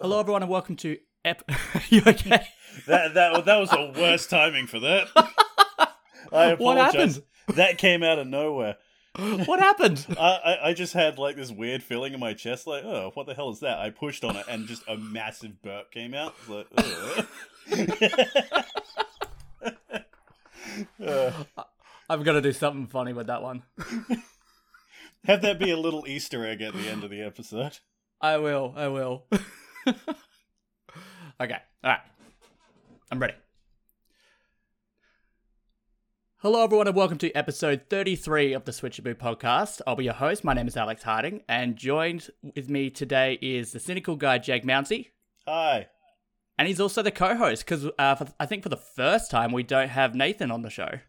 Hello, everyone, and welcome to Ep. you okay? That that that was the worst timing for that. I apologize. What happened? That came out of nowhere. What happened? I, I I just had like this weird feeling in my chest, like, oh, what the hell is that? I pushed on it, and just a massive burp came out. Like, ugh. Uh, I'm gonna do something funny with that one. have that be a little Easter egg at the end of the episode. I will. I will. okay. All right. I'm ready. Hello, everyone, and welcome to episode 33 of the Switchaboo podcast. I'll be your host. My name is Alex Harding, and joined with me today is the cynical guy, Jake Mounsey. Hi. And he's also the co host because uh, for, I think for the first time we don't have Nathan on the show.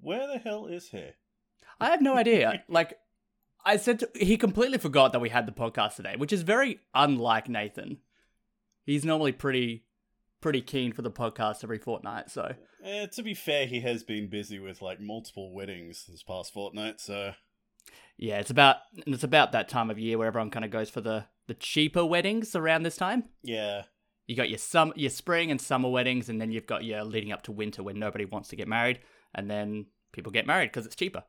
Where the hell is he? I have no idea. like, I said to, he completely forgot that we had the podcast today, which is very unlike Nathan. He's normally pretty pretty keen for the podcast every fortnight, so Eh, to be fair, he has been busy with like multiple weddings this past fortnight, so yeah, it's about it's about that time of year where everyone kind of goes for the the cheaper weddings around this time. yeah. You got your sum your spring and summer weddings, and then you've got your leading up to winter when nobody wants to get married, and then people get married because it's cheaper.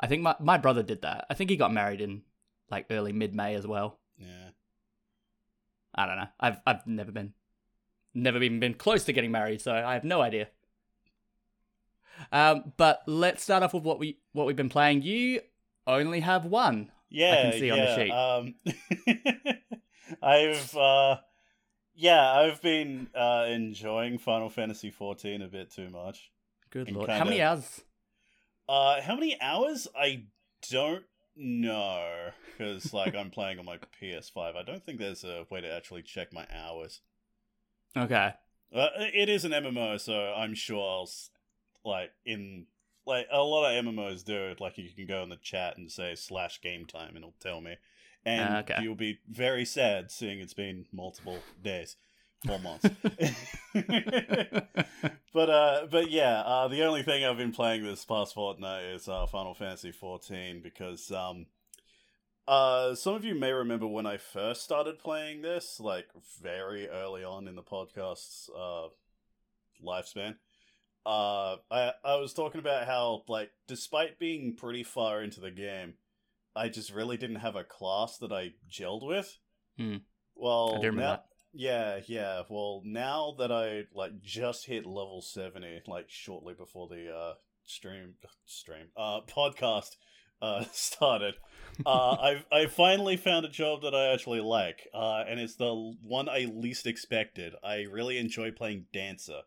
I think my my brother did that. I think he got married in like early mid May as well. Yeah. I don't know. I've I've never been never even been close to getting married, so I have no idea. Um, but let's start off with what we what we've been playing. You only have one. Yeah, I can see on the sheet. Um, I've uh, yeah, I've been uh, enjoying Final Fantasy XIV a bit too much. Good lord. How many hours? Uh, how many hours? I don't know because like I'm playing on my PS5. I don't think there's a way to actually check my hours. Okay. Uh, it is an MMO, so I'm sure I'll like in like a lot of MMOs do it. Like you can go in the chat and say slash game time, and it'll tell me, and Ah, okay. you'll be very sad seeing it's been multiple days, four months. but uh, but yeah, uh, the only thing I've been playing this past fortnight is uh, Final Fantasy XIV because um. Uh, some of you may remember when I first started playing this, like very early on in the podcast's uh, lifespan. Uh, I I was talking about how like despite being pretty far into the game, I just really didn't have a class that I gelled with. Hmm. Well, I do remember now, that. Yeah, yeah. Well, now that I like just hit level seventy, like shortly before the uh stream stream uh podcast uh started, uh I've I finally found a job that I actually like, uh, and it's the one I least expected. I really enjoy playing dancer.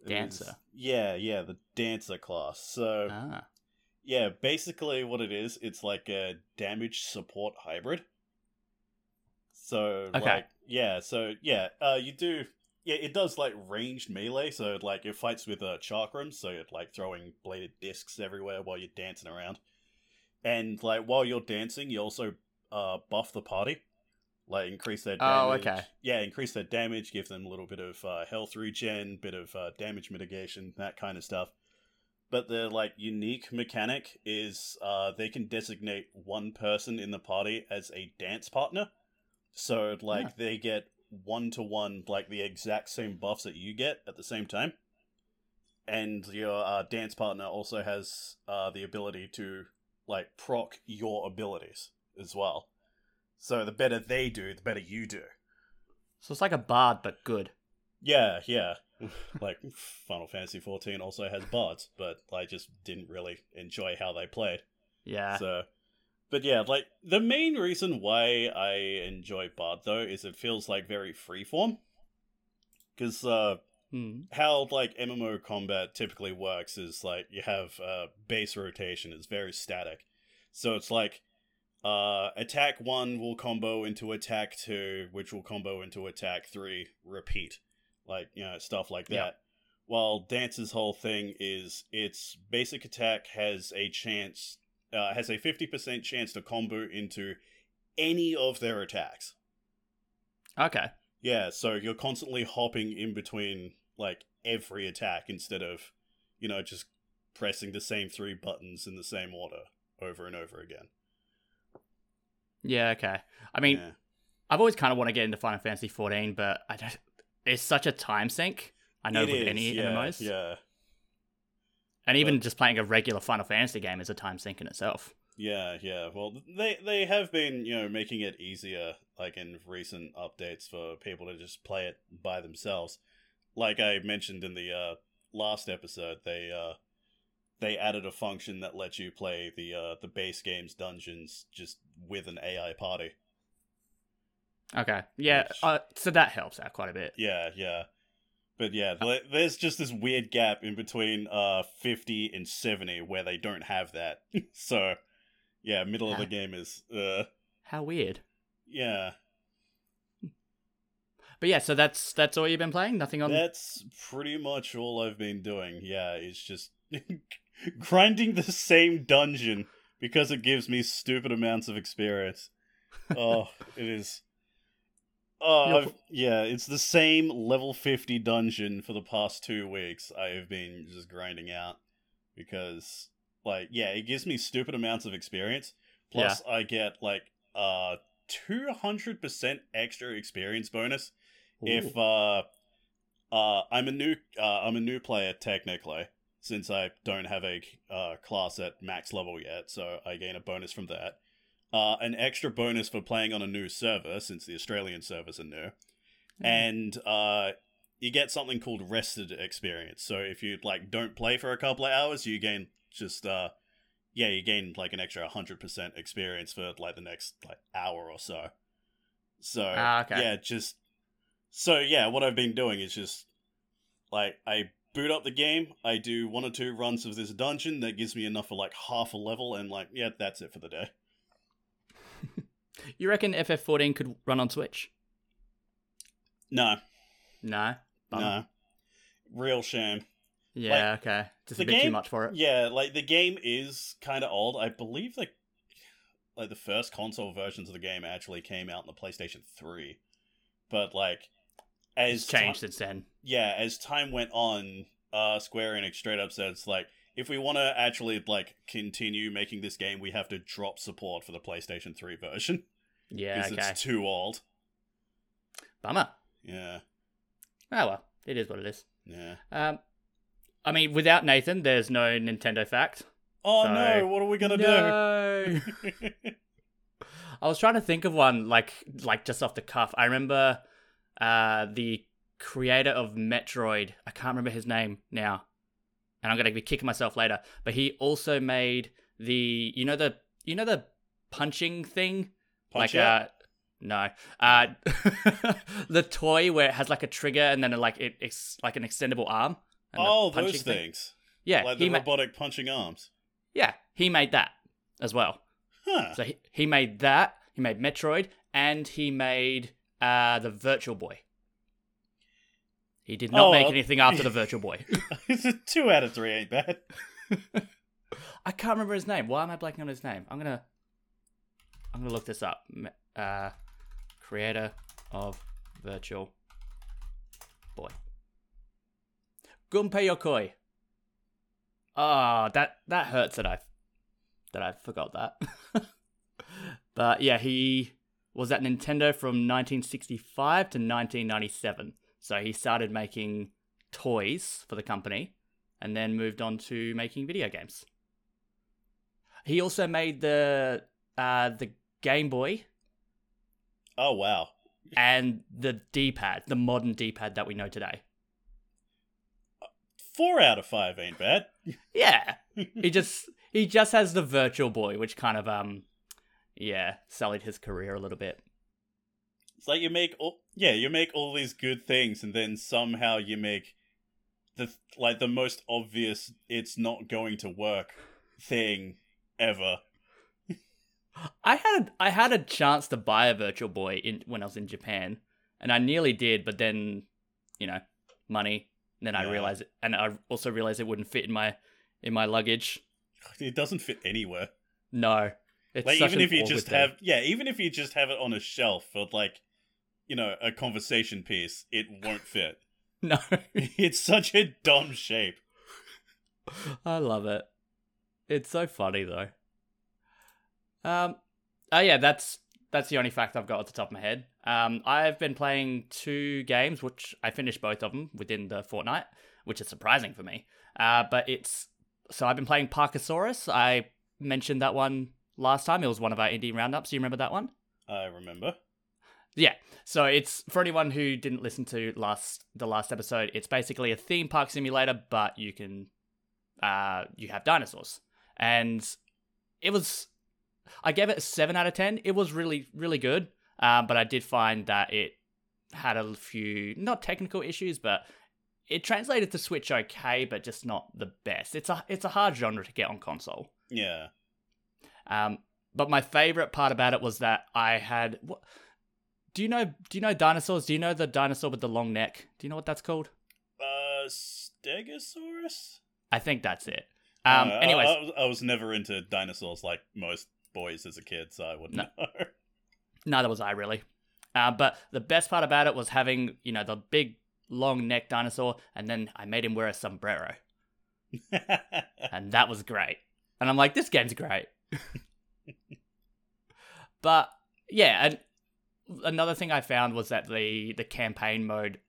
It is- Dancer? yeah, yeah, the dancer class. So Ah. yeah, basically what it is, it's like a damage support hybrid. So Okay. like yeah, so yeah, uh you do yeah, it does like ranged melee, so like it fights with uh chakrams, so you're like throwing bladed discs everywhere while you're dancing around. And like while you're dancing, you also uh buff the party. Like increase their Oh, damage. okay. Yeah, increase their damage, give them a little bit of uh, health regen, bit of uh, damage mitigation, that kind of stuff but the like unique mechanic is uh they can designate one person in the party as a dance partner so like Yeah. they get one to one like the exact same buffs that you get at the same time and your uh, dance partner also has uh the ability to like proc your abilities as well so the better they do the better you do So it's like a bard, but good. yeah, yeah. like Final Fantasy XIV also has bards, but I just didn't really enjoy how they played. Yeah. So, but yeah, like the main reason why I enjoy bard though is it feels like very freeform. Because uh, Hmm. how like MMO combat typically works is like you have uh, base rotation; it's very static. So it's like uh, attack one will combo into attack two, which will combo into attack three. Repeat, like you know stuff like that. Yeah. While Dance's whole thing is its basic attack has a chance, uh, has a fifty percent chance to combo into any of their attacks. Okay. Yeah, so you're constantly hopping in between like every attack instead of, you know, just pressing the same three buttons in the same order over and over again. Yeah, okay. I mean, yeah. I've always kind of want to get into Final Fantasy 14, but I don't. It's such a time sink. I know It with is, any yeah, MMOs, Yeah, and even just playing a regular Final Fantasy game is a time sink in itself. yeah, yeah. Well, they they have been you know making it easier, like in recent updates, for people to just play it by themselves. Like I mentioned in the uh, last episode, they uh, they added a function that lets you play the uh, the base game's dungeons just with an AI party. Okay, yeah. Which- Uh, so that helps out quite a bit. Yeah, yeah. But yeah, there's just this weird gap in between uh 50 and 70 where they don't have that. so, yeah, middle of the game is uh How weird. yeah. But yeah, so that's that's all you've been playing. Nothing on. That's pretty much all I've been doing. Yeah, it's just grinding the same dungeon because it gives me stupid amounts of experience. Oh, it is. Oh, I've, yeah, it's the same level 50 dungeon for the past two weeks. I have been just grinding out because, like, yeah, it gives me stupid amounts of experience. Plus, I get like uh 200% extra experience bonus if uh uh I'm a new uh I'm a new player technically since I don't have a uh class at max level yet, so I gain a bonus from that. Uh an extra bonus for playing on a new server since the Australian servers are new. Hmm. And uh you get something called rested experience. So if you like don't play for a couple of hours, you gain just uh yeah, you gain like an extra 100% experience for like the next like hour or so. So Ah, okay. yeah, just so yeah, what I've been doing is just like I boot up the game, I do one or two runs of this dungeon that gives me enough for like half a level, and like yeah, that's it for the day. You reckon FF14 could run on Switch? No, No. Bummer. no, real shame. Yeah. okay. Just a bit too much for it. Yeah, like the game is kind of old. I believe like like the first console versions of the game actually came out in the PlayStation Three, but like as It's changed since then. yeah, as time went on, uh, Square Enix straight up said it's like if we want to actually like continue making this game, we have to drop support for the PlayStation Three version Yeah. because Okay. it's too old. Bummer. Yeah, Oh well, it is what it is. yeah. Um, I mean, without Nathan, there's no Nintendo fact. Oh So- no! What are we gonna no. do? I was trying to think of one like like just off the cuff. I remember uh the creator of Metroid. I can't remember his name now. And I'm going to be kicking myself later, but he also made the you know the you know the punching thing Punch like out? uh no. Uh the toy where it has like a trigger and then like it, it's like an extendable arm. oh, punching those thing. things, Yeah, like he the ma- robotic punching arms. yeah, he made that as well. Huh. So he, he made that, he made Metroid, and he made uh, the Virtual Boy. He did not Oh, make uh, anything after the Virtual Boy. it's a two out of three, ain't bad. I can't remember his name. Why am I blanking on his name? I'm gonna I'm gonna look this up. Uh, creator of Virtual Boy. Gunpei Yokoi. Ah, that that hurts that I that I forgot that. but yeah, he was at Nintendo from 1965 to 1997. So he started making toys for the company and then moved on to making video games. He also made the uh, the Game Boy Oh wow. and the D-pad, the modern D-pad that we know today. Four out of five ain't bad. Yeah, he just he just has the Virtual Boy, which kind of um, yeah, sullied his career a little bit. It's like you make all yeah, you make all these good things, and then somehow you make the like the most obvious it's not going to work thing ever. I had I had a chance to buy a Virtual Boy in when I was in Japan, and I nearly did, but then, you know, money. And then I realized, it, and I also realized it wouldn't fit in my in my luggage. It doesn't fit anywhere. No, it's like such even if you just have yeah, even if you just have it on a shelf for like you know a conversation piece, it won't fit. no, it's such a dumb shape. I love it. It's so funny though. Um, oh yeah, that's that's the only fact I've got at the top of my head. Um, I've been playing two games, which I finished both of them within the fortnight, which is surprising for me. Uh, but it's so I've been playing Parkasaurus. I mentioned that one last time. It was one of our indie roundups. Do you remember that one? I remember. Yeah. So it's for anyone who didn't listen to last the last episode. It's basically a theme park simulator, but you can uh, you have dinosaurs, and it was. I gave it a seven out of ten. It was really really good, um, but I did find that it had a few not technical issues, but it translated to Switch okay, but just not the best. It's a it's a hard genre to get on console. Yeah. Um, but my favorite part about it was that I had. What, do you know? Do you know dinosaurs? Do you know the dinosaur with the long neck? Do you know what that's called? Uh, Stegosaurus. I think that's it. Um. Uh, I- anyways, I, was- I was never into dinosaurs like most boys as a kid, so I wouldn't No. know. neither was I really. Uh, but the best part about it was having you know the big long neck dinosaur, and then I made him wear a sombrero, and that was great. And I'm like, this game's great. but yeah, and another thing I found was that the the campaign mode,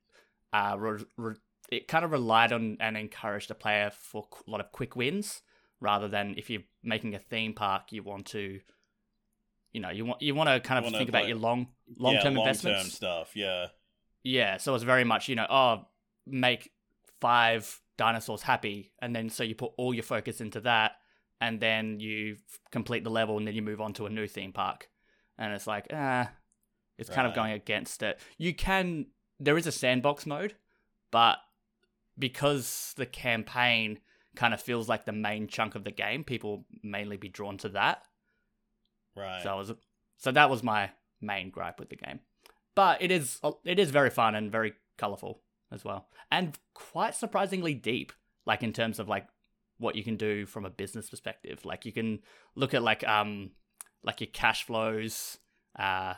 uh, re- re- it kind of relied on and encouraged the player for a lot of quick wins, rather than if you're making a theme park, you want to, you know, you want you want to kind of think about your long long term investments. stuff. Yeah. Yeah, so it's very much, you know, oh, make five dinosaurs happy, and then so you put all your focus into that, and then you complete the level, and then you move on to a new theme park, and it's like, ah, it's kind of going against it. You can, there is a sandbox mode, but because the campaign kind of feels like the main chunk of the game, people mainly be drawn to that. Right. So I was, so that was my main gripe with the game. But it is it is very fun and very colorful as well, and quite surprisingly deep. Like in terms of like what you can do from a business perspective. Like you can look at like um like your cash flows, uh,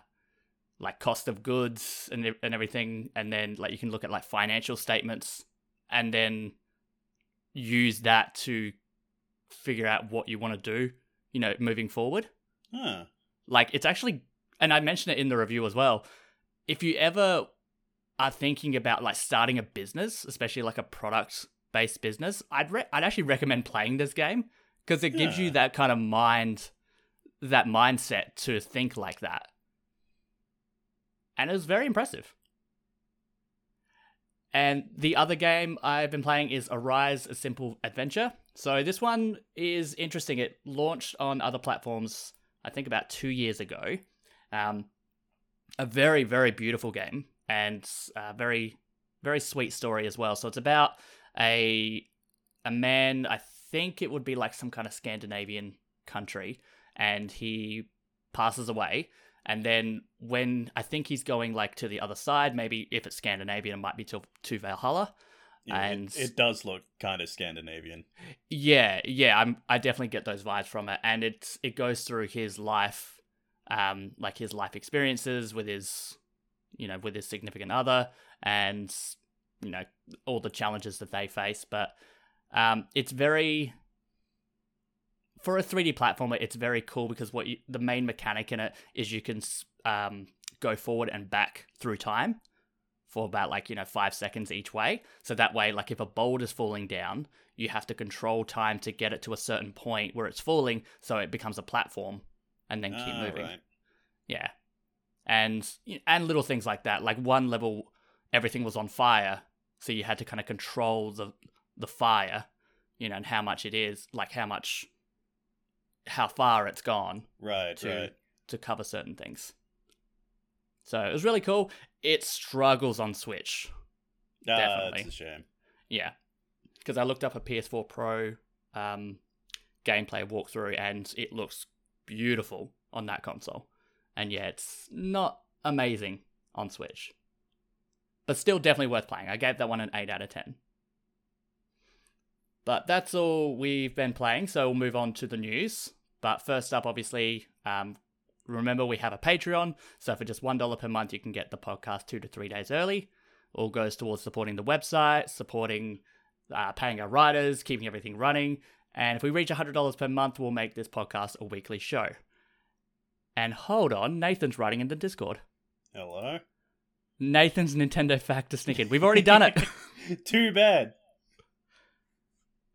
like cost of goods and and everything, and then like you can look at like financial statements, and then use that to figure out what you want to do. You know, moving forward Huh. like it's actually and i mentioned it in the review as well if you ever are thinking about like starting a business especially like a product based business i'd re- i'd actually recommend playing this game because it gives you that kind of mind that mindset to think like that and it was very impressive and the other game I've been playing is Arise: A Simple Adventure. So this one is interesting. It launched on other platforms, I think, about two years ago. Um, a very, very beautiful game and a very, very sweet story as well. So it's about a a man. I think it would be like some kind of Scandinavian country, and he passes away. And then when I think he's going like to the other side, maybe if it's Scandinavian, it might be to to Valhalla. Yeah, it- And- it, does look kind of Scandinavian. Yeah, yeah, I'm I definitely get those vibes from it, and it's it goes through his life, um, like his life experiences with his, you know, with his significant other, and you know all the challenges that they face. But um, it's very for a 3D platformer, it's very cool because what you, the main mechanic in it is you can um, go forward and back through time for about like you know five seconds each way. So that way, like if a boulder's falling down, you have to control time to get it to a certain point where it's falling, so it becomes a platform, and then keep Ah, moving. right. Yeah, and and little things like that. Like one level, everything was on fire, so you had to kind of control the the fire, you know, and how much it is, like how much, how far it's gone Right, to right. to cover certain things. So it was really cool. It struggles on Switch. Ah, definitely. It's a shame. Yeah, because I looked up a PS4 Pro um, gameplay walkthrough, and it looks beautiful on that console. And yeah, it's not amazing on Switch, but still definitely worth playing. I gave that one an eight out of ten. But that's all we've been playing, so we'll move on to the news. But first up, obviously, um, remember we have a Patreon, so for just one dollar per month, you can get the podcast two to three days early all goes towards supporting the website, supporting uh, paying our writers, keeping everything running. And if we reach $100 per month, we'll make this podcast a weekly show. And hold on, Nathan's writing in the Discord. Hello. Nathan's Nintendo Factor Sneaking. We've already done it. Too bad.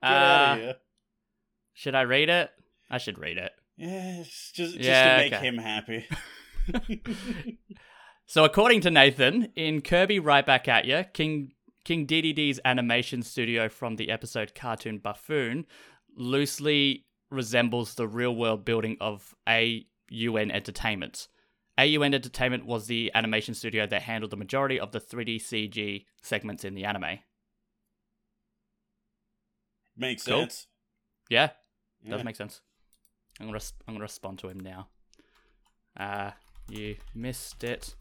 Get Uh, out of here. should I read it? I should read it. Yes, just just Yeah, to make okay. him happy. So, according to Nathan, in Kirby Right Back At Ya, King King Dedede's animation studio from the episode Cartoon Buffoon loosely resembles the real world building of AUN Entertainment. AUN Entertainment was the animation studio that handled the majority of the 3D CG segments in the anime. Makes Cool. sense. Yeah, Yeah. does make sense. I'm gonna res- I'm gonna respond to him now. Uh, you missed it,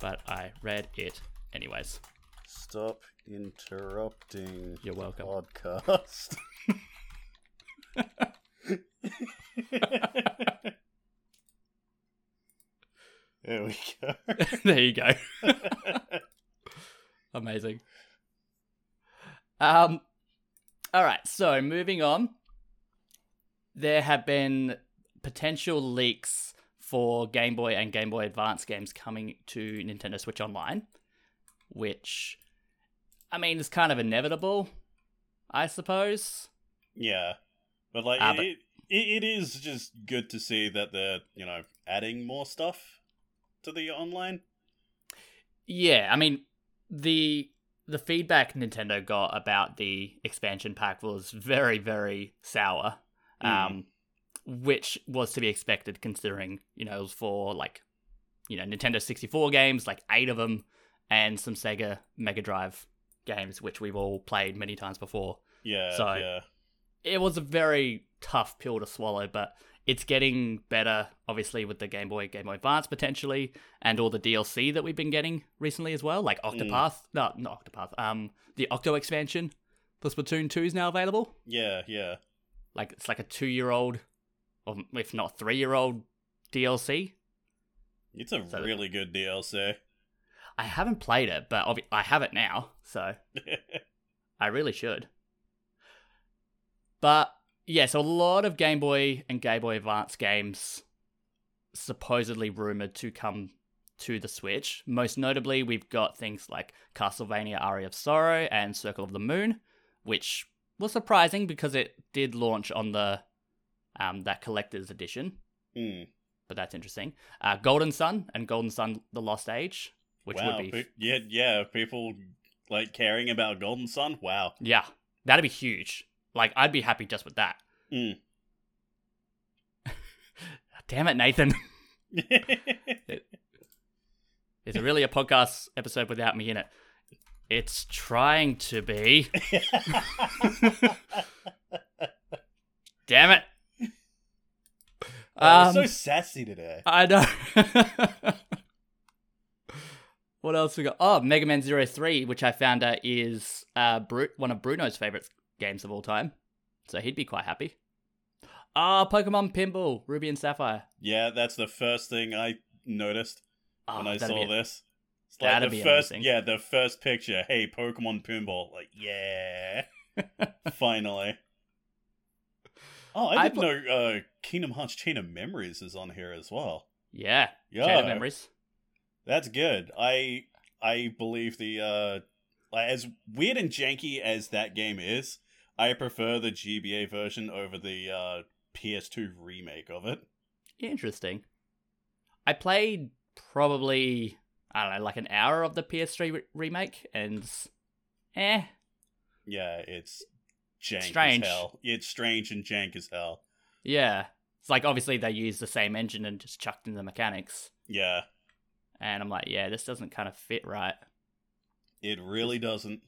but I read it anyways. Stop interrupting. You're welcome. Podcast. there we go. there you go. Amazing. Um, all right. So moving on, there have been potential leaks for Game Boy and Game Boy Advance games coming to Nintendo Switch Online, which, I mean, is kind of inevitable, I suppose. yeah, but like Ah, it, but- it, it is just good to see that they're you know adding more stuff to the online. Yeah, I mean the the feedback Nintendo got about the expansion pack was very very sour, Mm. um, which was to be expected considering you know it was for like you know Nintendo sixty four games, like eight of them, and some Sega Mega Drive games, which we've all played many times before. Yeah, So- yeah, It was a very tough pill to swallow, but it's getting better, obviously, with the Game Boy, Game Boy Advance potentially, and all the DLC that we've been getting recently as well, like Octopath. No, not Octopath. Um, the Octo expansion for Splatoon 2 is now available. yeah, yeah. Like it's like a two-year-old, or if not three-year-old DLC. It's a So- really good DLC. I haven't played it, but obvi- I have it now, so I really should. But yeah, so a lot of Game Boy and Game Boy Advance games supposedly rumored to come to the Switch. Most notably, we've got things like Castlevania Aria of Sorrow and Circle of the Moon, which was surprising because it did launch on the um, that collector's edition, Hmm. but that's interesting. Uh, Golden Sun and Golden Sun: The Lost Age, which wow, would be pe- yeah, yeah. People like caring about Golden Sun. Wow. yeah, that'd be huge. Like I'd be happy just with that. Mm. Damn it, Nathan. Is it really a podcast episode without me in it? It's trying to be. Damn it. oh, Um, so sassy today. I know. what else we got? Oh, Mega Man Zero Three, which I found out is uh, Bru- one of Bruno's favorite games of all time. So he'd be quite happy. Ah, Pokemon Pinball, Ruby and Sapphire. Yeah, that's the first thing I noticed Oh, when I saw this. It's like that'd the be first, amazing. yeah, the first picture. Hey, Pokemon Pinball. Like, yeah, finally. Oh, I I didn't know uh, Kingdom Hearts Chain of Memories is on here as well. Yeah, Yeah, Chain of Memories. That's good. I I believe the uh as weird and janky as that game is, I prefer the GBA version over the uh PS2 remake of it. Interesting. I played probably I don't know, like an hour of the PS3 re- remake, and eh, Yeah, it's jank Strange. as hell. It's strange and jank as hell. yeah. It's like obviously they used the same engine and just chucked in the mechanics, Yeah, and I'm like, yeah, this doesn't kind of fit right. it really doesn't.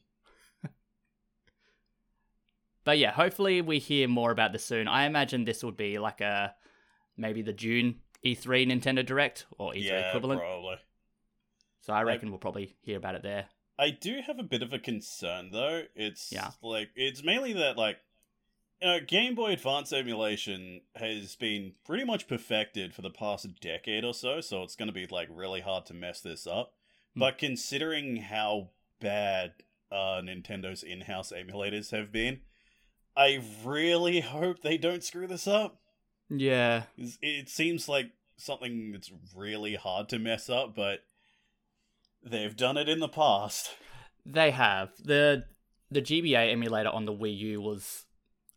But yeah, hopefully we hear more about this soon. I imagine this would be like a maybe the June E3 Nintendo Direct or E3 yeah, equivalent. probably. So I reckon we'll probably hear about it there. I do have a bit of a concern though. It's Yeah. like it's mainly that like you know, Game Boy Advance emulation has been pretty much perfected for the past decade or so, so it's going to be like really hard to mess this up. Hmm. But considering how bad uh, Nintendo's in-house emulators have been, I really hope they don't screw this up. Yeah. It seems like something that's really hard to mess up, but they've done it in the past. They have the the GBA emulator on the Wii U was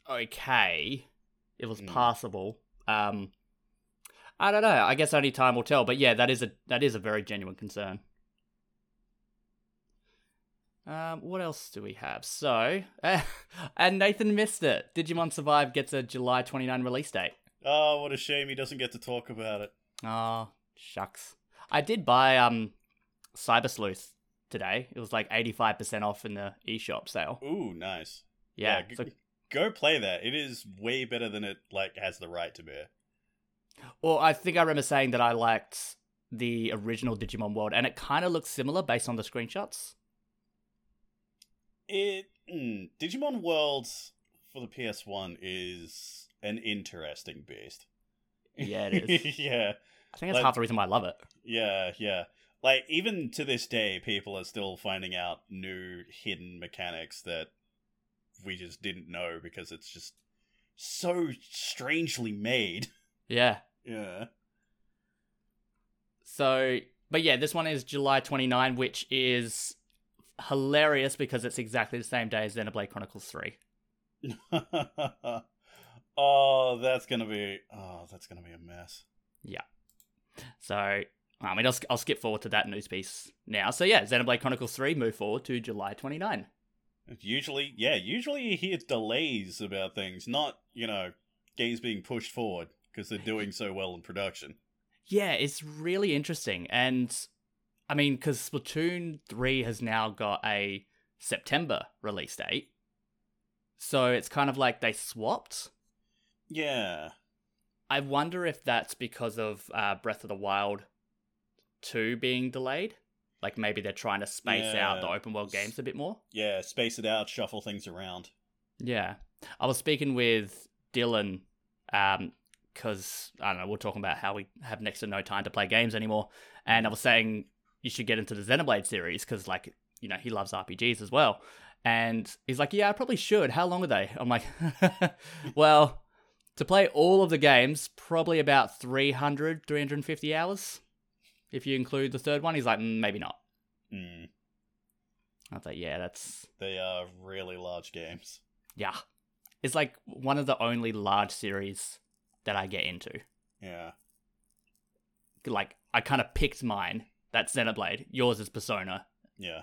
okay. It was Mm. passable. Um, I don't know. I guess only time will tell. But yeah, that is a that is a very genuine concern. Um, what else do we have? So, and Nathan missed it. Digimon Survive gets a July 29 release date. Oh, what a shame he doesn't get to talk about it. Oh, shucks. I did buy um Cyber Sleuth today. It was like 85% off in the eShop sale. Ooh, nice. Yeah. g- so, go play that. It is way better than it like has the right to be. well, I think I remember saying that I liked the original Digimon World, and it kind of looks similar based on the screenshots. It mm, Digimon Worlds for the PS1 is an interesting beast. Yeah, it is. yeah, I think that's Like- half the reason why I love it. yeah, yeah. Like even to this day, people are still finding out new hidden mechanics that we just didn't know because it's just so strangely made. Yeah. Yeah. So, but yeah, this one is July 29, which is hilarious because it's exactly the same day as Xenoblade Chronicles 3. oh, that's gonna be oh, that's gonna be a mess. Yeah. So, I mean, I'll, I'll skip forward to that news piece now. So, yeah, Xenoblade Chronicles 3 move forward to July 29. Usually, yeah, usually you hear delays about things, not you know games being pushed forward because they're doing so well in production. Yeah, it's really interesting. And, I mean, because Splatoon 3 has now got a September release date. So, it's kind of like they swapped. Yeah, I wonder if that's because of uh, Breath of the Wild 2 being delayed. Like maybe they're trying to space out the open world games a bit more. yeah, space it out, shuffle things around. Yeah. I was speaking with Dylan um cuz I don't know, we're talking about how we have next to no time to play games anymore and I was saying you should get into the Xenoblade series cuz like, you know, he loves RPGs as well. And he's like, "Yeah, I probably should. How long are they?" I'm like, "Well, to play all of the games, probably about 300, 350 hours if you include the third one." He's like, mm, "Maybe not." Mm, I was like, "Yeah, that's they are really large games. yeah, it's like one of the only large series that I get into. Yeah, Like I kind of picked mine. That's Xenoblade. Yours is Persona. yeah.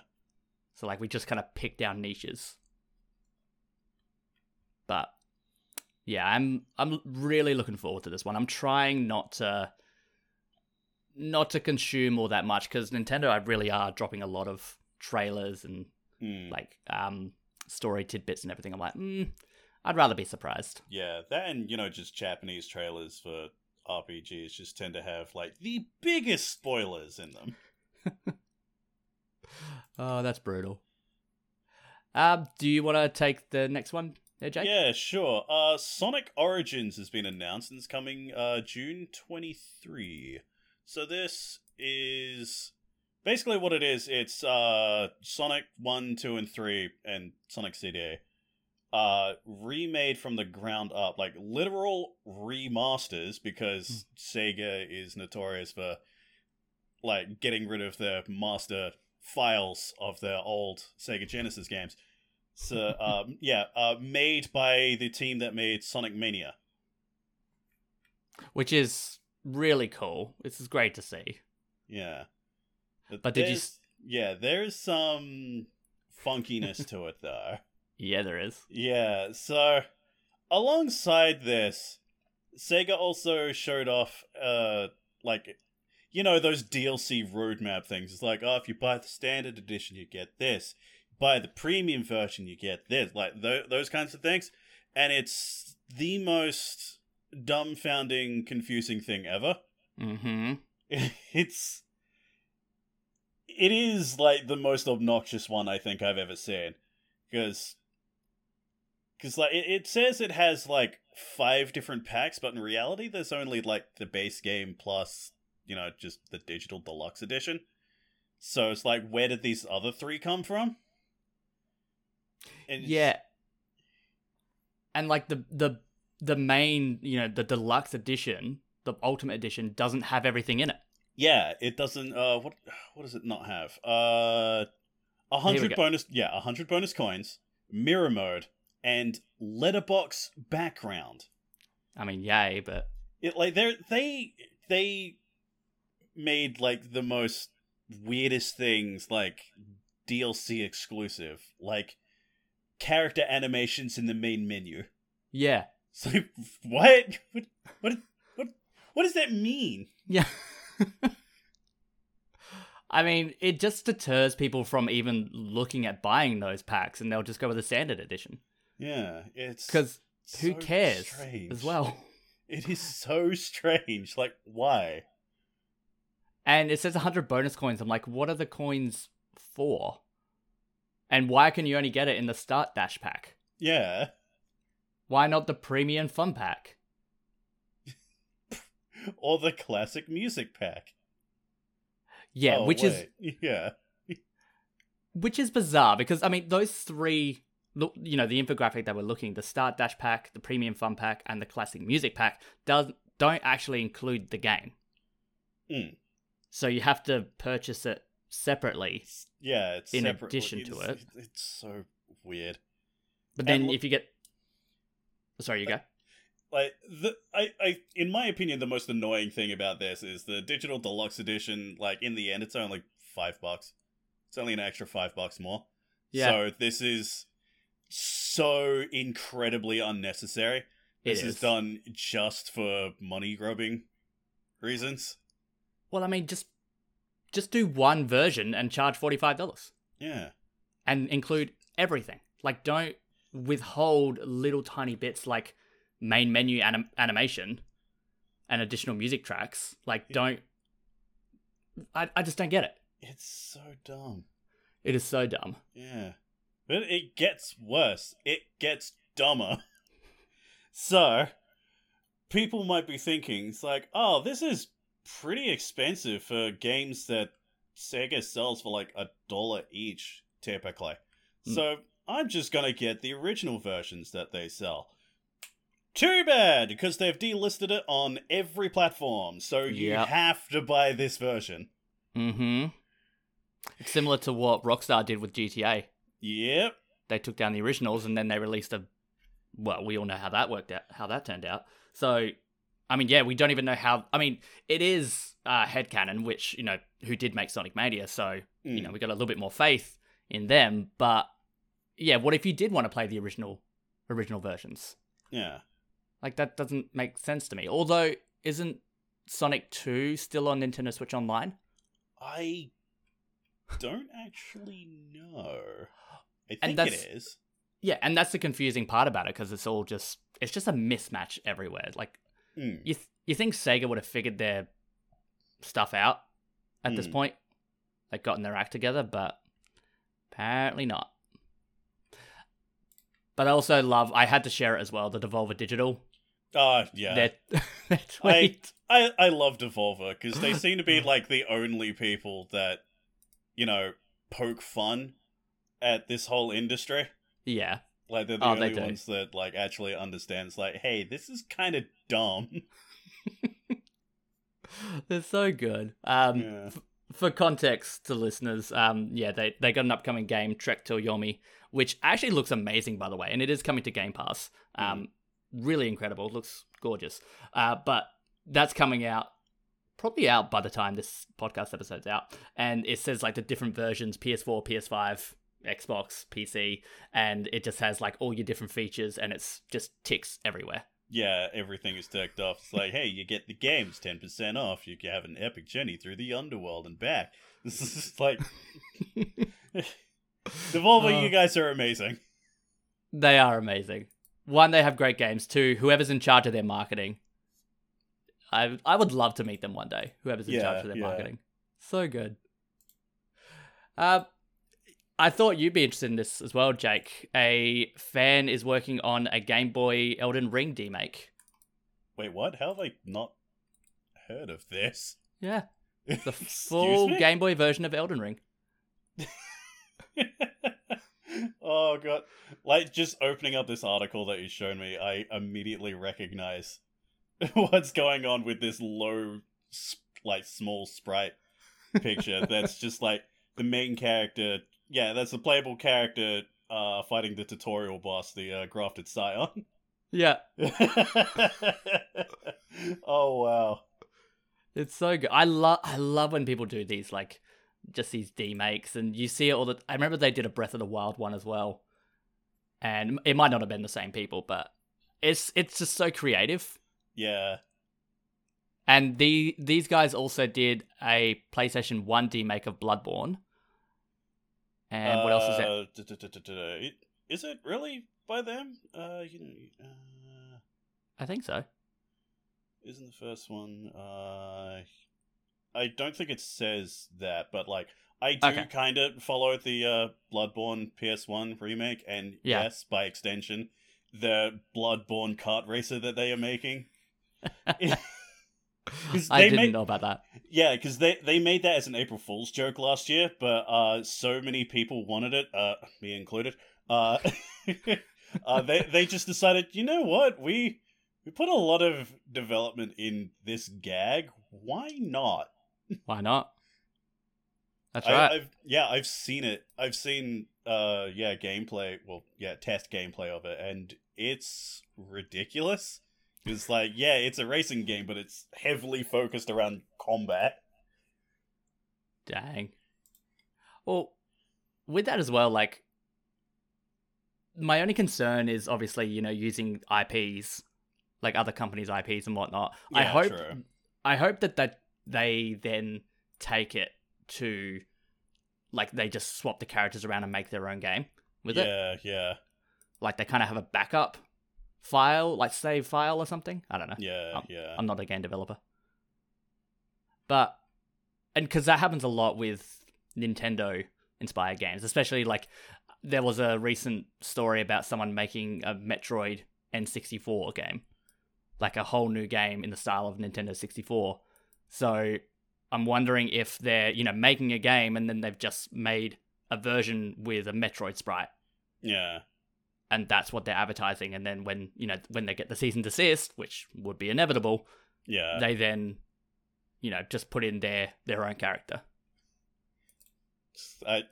So like we just kind of picked our niches. But yeah, I'm I'm really looking forward to this one. I'm trying not to not to consume all that much because Nintendo I really are dropping a lot of trailers and Mm, like um story tidbits and everything. I'm like, mm, I'd rather be surprised. yeah, that and you know just Japanese trailers for RPGs just tend to have like the biggest spoilers in them. Oh, that's brutal. Um, do you want to take the next one, there, Jake? Yeah, sure. Uh, Sonic Origins has been announced and it's coming uh, June 23. So this is basically what it is. It's uh, Sonic 1, 2, and 3 and Sonic CD. Uh, remade from the ground up, like literal remasters, because Sega is notorious for like getting rid of their master files of their old Sega Genesis games. So, um, yeah, uh, made by the team that made Sonic Mania. Which is really cool. This is great to see. Yeah. But did you Yeah, there's some funkiness to it, though. Yeah, there is. Yeah, so alongside this, Sega also showed off, uh, like, you know, those DLC roadmap things. It's like, oh, if you buy the standard edition, you get this. Buy the premium version, you get this. Like, th- those kinds of things. And it's the most dumbfounding, confusing thing ever. Mm-hmm. it's. It is, like, the most obnoxious one I think I've ever seen. Because because like it, it says it has like five different packs, but in reality, there's only like the base game plus you know just the digital deluxe edition. So it's like, where did these other three come from? And Yeah. And like the the the main, you know, the deluxe edition, the the Ultimate Edition doesn't have everything in it. Yeah, it doesn't. Uh, what what does it not have? Uh, a hundred bonus. Yeah, a hundred bonus coins, mirror mode, and letterbox background. I mean, yay, but It like they they they made like the most weirdest things like DLC exclusive, like character animations in the main menu. yeah, It's like what? What? What? What? What does that mean? yeah. I mean, it just deters people from even looking at buying those packs, and they'll just go with the standard edition Yeah, it's because who cares strange. as well. It is so strange. Like, why? And it says 100 bonus coins. I'm like, what are the coins for? And why can you only get it in the start dash pack? Yeah. Why not the premium fun pack? Or the classic music pack. Yeah, Oh, which is yeah. which is bizarre because I mean those three look you know the infographic that we're looking the start dash pack, the premium fun pack, and the classic music pack does don't actually include the game. Mm. So you have to purchase it separately. Yeah, it's In separate- addition to it. It's so weird. But then look- if you get Sorry, you go. Like the I, I in my opinion the most annoying thing about this is the digital deluxe edition, like in the end it's only five bucks. It's only an extra five bucks more. Yeah. So this is so incredibly unnecessary. It This is. is. done just for money grubbing reasons. Well, I mean just just do one version and charge $45 Yeah. and include everything. Like don't withhold little tiny bits like main menu anim- animation and additional music tracks. Like Yeah. don't I I just don't get it. It's so dumb. It is so dumb. Yeah. But it gets worse. It gets dumber. so, people might be thinking, it's like, oh, this is pretty expensive for games that Sega sells for like a dollar each, typically. Hmm. So, I'm just gonna get the original versions that they sell. Too bad, because they've delisted it on every platform, so you Yep. have to buy this version. Mm hmm. It's similar to what Rockstar did with GTA. Yep. They took down the originals and then they released a well, we all know how that worked out, how that turned out. So, I mean, yeah, we don't even know how. I mean, it is uh, Headcannon, which you know who did make Sonic Mania, so you Mm. know we got a little bit more faith in them. But yeah, what if you did want to play the original original versions? Yeah. Like that doesn't make sense to me. Although, isn't Sonic Two still on Nintendo Switch Online? I don't actually know. I And think that's- it is. Yeah, and that's the confusing part about it because it's all just it's just a mismatch everywhere. Like Mm. you th- you think Sega would have figured their stuff out at this Hmm. point, like gotten their act together, but apparently not. But I also love I had to share it as well. The Devolver Digital, Ah, yeah. their, their tweet. I I love Devolver because they seem to be like the only people that you know poke fun at this whole industry. yeah, Like they're the Oh, only do. ones that like actually understands. Like, hey, this is kind of dumb. they're so good. Um, yeah. for context to listeners, um, yeah, they they got an upcoming game, Trek to Yomi, which actually looks amazing, by the way, and it is coming to Game Pass. Um, really incredible, looks gorgeous. Uh, but that's coming out probably out by the time this podcast episode's out, and it says like the different versions: PS4, PS5, Xbox, PC, and it just has like all your different features, and it's just ticks everywhere. yeah, everything is ticked off. It's like, hey, you get the games ten percent off. You can have an epic journey through the underworld and back. This is like Devolver. Oh. you guys are amazing. They are amazing. One, they have great games. Two, whoever's in charge of their marketing, I I would love to meet them one day. Whoever's in Yeah, charge of their yeah. marketing, so good. Uh, I thought you'd be interested in this as well, Jake. A fan is working on a Game Boy Elden Ring remake. Wait, what? How have I not heard of this? Yeah, the full me? Game Boy version of Elden Ring. oh god! Like just opening up this article that you showed me, I immediately recognize what's going on with this low, like small sprite picture. that's just like the main character. Yeah, that's the playable character uh, fighting the tutorial boss, the uh, grafted scion. Yeah. oh wow. It's so good. I love I love when people do these like just these demakes and you see it all the I remember they did a Breath of the Wild one as well. And it might not have been the same people, but it's it's just so creative. Yeah. And the these guys also did a PlayStation 1 remake of Bloodborne. And what else is it? Uh, it really by them? Uh, you know, uh, I think so. Isn't the first one? Uh, I don't think it says that, but like I do Okay. kind of follow the uh, Bloodborne PS1 remake, and Yeah. yes, by extension, the Bloodborne kart racer that they are making. I they didn't made- know about that. Yeah, because they they made that as an April Fool's joke last year, but uh, so many people wanted it, uh, me included. Uh, uh, they they just decided, you know what, we we put a lot of development in this gag. Why not? Why not? That's I, right. I've, yeah, I've seen it. I've seen uh yeah gameplay. Well, yeah, test gameplay of it, and it's ridiculous. It's like yeah, it's a racing game, but it's heavily focused around combat. Dang. Well, with that as well, like my only concern is obviously, you know, using IPs, like other companies' IPs and whatnot. I hope true. I hope that, that they then take it to like they just swap the characters around and make their own game with it. yeah, yeah, Like they kind of have a backup file, like save file or something. I don't know. yeah, Um, yeah. I'm not a game developer. But, and because that happens a lot with Nintendo inspired games, especially like there was a recent story about someone making a Metroid N64 game, like a whole new game in the style of Nintendo 64. So I'm wondering if they're, you know, making a game and then they've just made a version with a Metroid sprite yeah. And that's what they're advertising and then when you know when they get the season desist which would be inevitable Yeah. they then you know just put in their their own character I,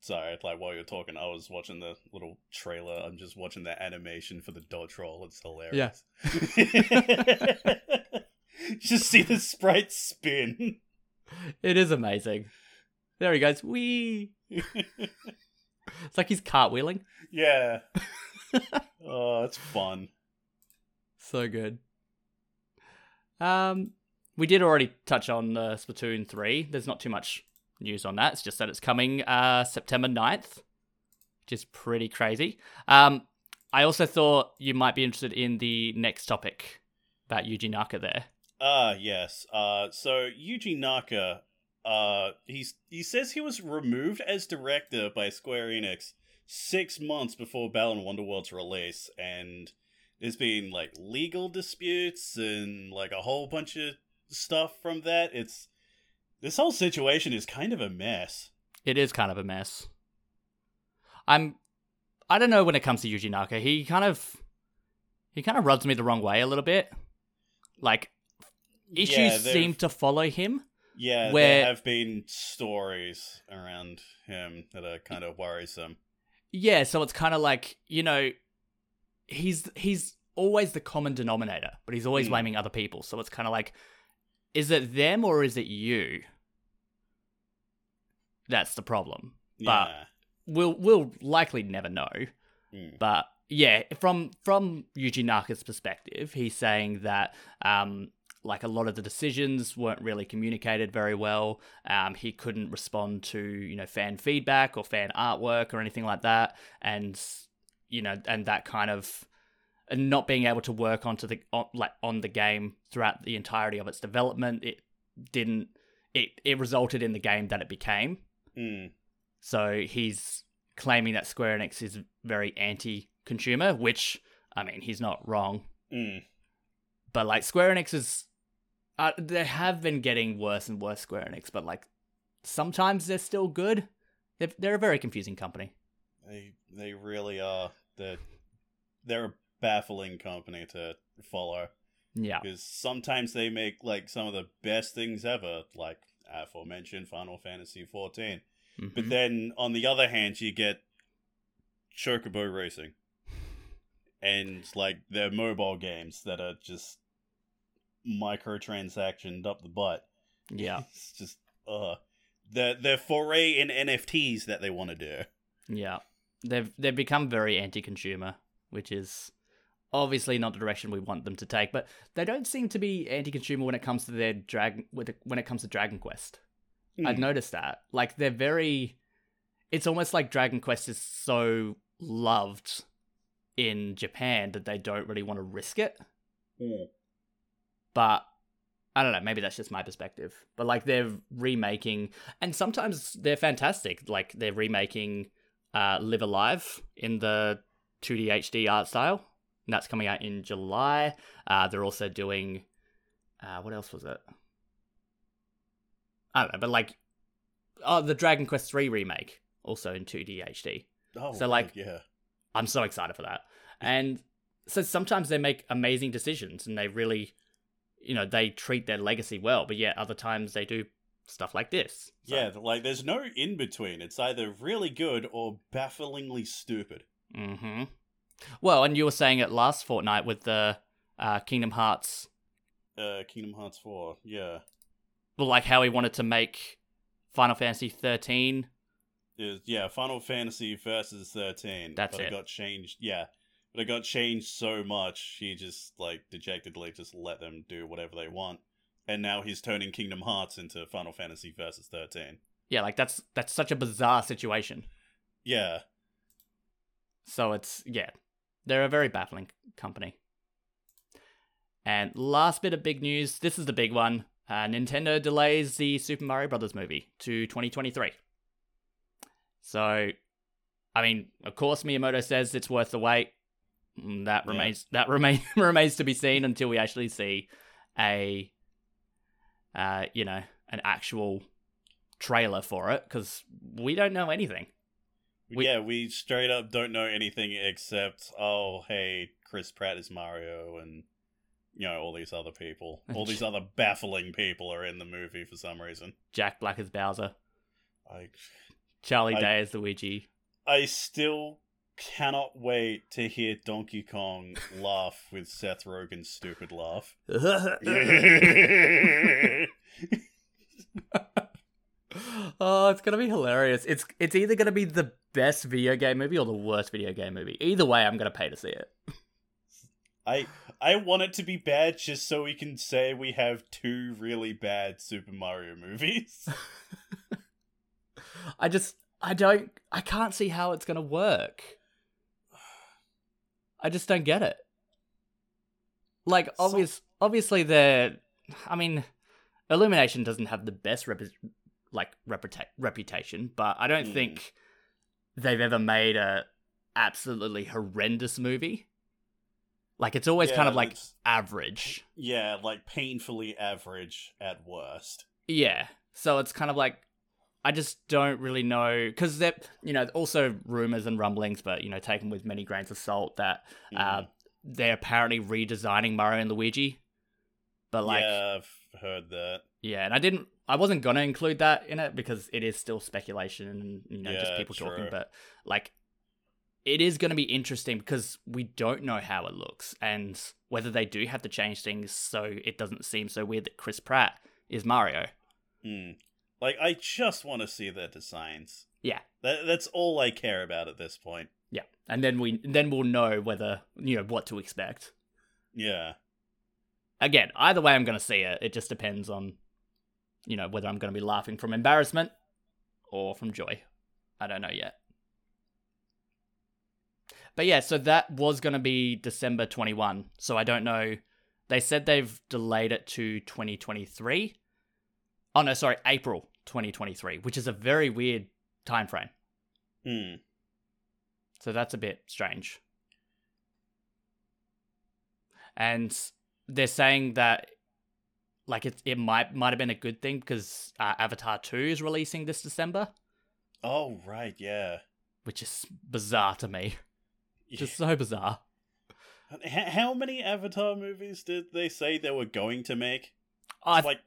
sorry, like while you're talking, I was watching the little trailer. I'm just watching the animation for the dodge roll. It's hilarious. just see the sprite spin. it is amazing there he goes wee it's like he's cartwheeling yeah. oh, it's fun. so good um we did already touch on uh, splatoon 3 there's not too much news on that it's just that it's coming uh september 9th which is pretty crazy um i also thought you might be interested in the next topic about yuji naka there Ah, yes. Uh, so Yuji Naka, uh, he's he says he was removed as director by Square Enix six months before Balan Wonderworld's release, and there's been like legal disputes and like a whole bunch of stuff from that. It's this whole situation is kind of a mess. it is kind of a mess. I'm I don't know when it comes to Yuji Naka. He kind of he kind of rubs me the wrong way a little bit. Like issues Yeah, seem to follow him. Yeah, where- there have been stories around him that are kind of worrisome. Yeah, so it's kind of like, you know, he's he's always the common denominator, but he's always Hmm. blaming other people. So it's kind of like is it them or is it you? That's the problem. But- Yeah. We'll we'll likely never know. Mm. But yeah, from from Yuji Naka's perspective, he's saying that um, like a lot of the decisions weren't really communicated very well. Um, he couldn't respond to you know fan feedback or fan artwork or anything like that, and you know, and that kind of and not being able to work onto the on, like on the game throughout the entirety of its development, it didn't. It it resulted in the game that it became. Mm. So he's claiming that Square Enix is very anti-consumer, which I mean he's not wrong. Mm. But like Square Enix is, uh, they have been getting worse and worse. Square Enix, but like sometimes they're still good. They're, they're a very confusing company. They they really are. They're they're a baffling company to follow. Yeah. because sometimes they make like some of the best things ever, like aforementioned Final Fantasy XIV. But Mhm. then on the other hand, you get Chocobo Racing, and like their mobile games that are just microtransactioned up the butt. yeah. It's just uh, the the foray in NFTs that they want to do. Yeah. They've they've become very anti-consumer, which is obviously not the direction we want them to take, but they don't seem to be anti-consumer when it comes to their drag when it comes to Dragon Quest. I've Hmm. noticed that. Like they're very it's almost like Dragon Quest is so loved in Japan that they don't really want to risk it. Hmm. But I don't know, maybe that's just my perspective. But like they're remaking and sometimes they're fantastic. Like they're remaking uh Live A Live in the 2D HD art style. And that's coming out in July. Uh they're also doing uh what else was it? I don't know, but like oh the Dragon Quest 3 remake also in 2D HD. Oh, So, like- yeah, I'm so excited for that. And so sometimes they make amazing decisions and they really, you know, they treat their legacy well, but yet other times they do stuff like this. So, yeah. Like there's no in between. It's either really good or bafflingly stupid. Mm-hmm. Well, and you were saying it last fortnight with the uh, Kingdom Hearts, Uh, Kingdom Hearts Four. Yeah, well, like how he wanted to make Final Fantasy 13. is yeah Final Fantasy versus thirteen. That's but it. got changed. Yeah, but it got changed so much. He just like dejectedly just let them do whatever they want, and now he's turning Kingdom Hearts into Final Fantasy versus thirteen. Yeah, like that's that's such a bizarre situation. Yeah, So it's yeah, they're a very baffling company. And last bit of big news. This is the big one. Uh, Nintendo delays the Super Mario Brothers movie to 2023. So, I mean, of course, Miyamoto says it's worth the wait. Mm, That Yeah. remains that remain remains to be seen until we actually see a, uh, you know, an actual trailer for it because we don't know anything. We- yeah. We straight up don't know anything except oh hey Chris Pratt is Mario and. You know, all these other people, all these other baffling people are in the movie for some reason. Jack Black is Bowser. I Charlie I- Day as Luigi. I still cannot wait to hear Donkey Kong laugh with Seth Rogen's stupid laugh. oh, it's gonna be hilarious. It's it's either gonna be the best video game movie or the worst video game movie. Either way, I'm gonna pay to see it. I I want it to be bad just so we can say we have two really bad Super Mario movies. I just I don't I can't see how it's gonna work. I just don't get it. Like So- obvious obviously they're I mean Illumination doesn't have the best rep- like reputa- reputation, but I don't Hmm. think they've ever made a absolutely horrendous movie. Like it's always kind of like average. yeah, like painfully average at worst. Yeah. So it's kind of like I just don't really know because they're you know also rumors and rumblings, but you know taken with many grains of salt that uh, Mhm. they're apparently redesigning Mario and Luigi. But like yeah. I've heard that. Yeah, and I didn't I wasn't gonna include that in it because it is still speculation and you know just Yeah, people talking. But like it is gonna be interesting because we don't know how it looks and whether they do have to change things so it doesn't seem so weird that Chris Pratt is Mario. Hmm. Like I just want to see their designs. Yeah. That, that's all I care about at this point. Yeah, and then we then we'll know whether you know what to expect. Yeah. Again, either way, I'm going to see it. It just depends on you know whether I'm going to be laughing from embarrassment or from joy. I don't know yet. But yeah, so that was going to be December 21. So I don't know. They said they've delayed it to 2023. Oh no, sorry, April 2023, which is a very weird time frame. Hmm. So that's a bit strange. And they're saying that like it it might might have been a good thing because uh, Avatar 2 is releasing this December, Oh right, yeah. which is bizarre to me. Just so bizarre. How many Avatar movies did they say they were going to make? I like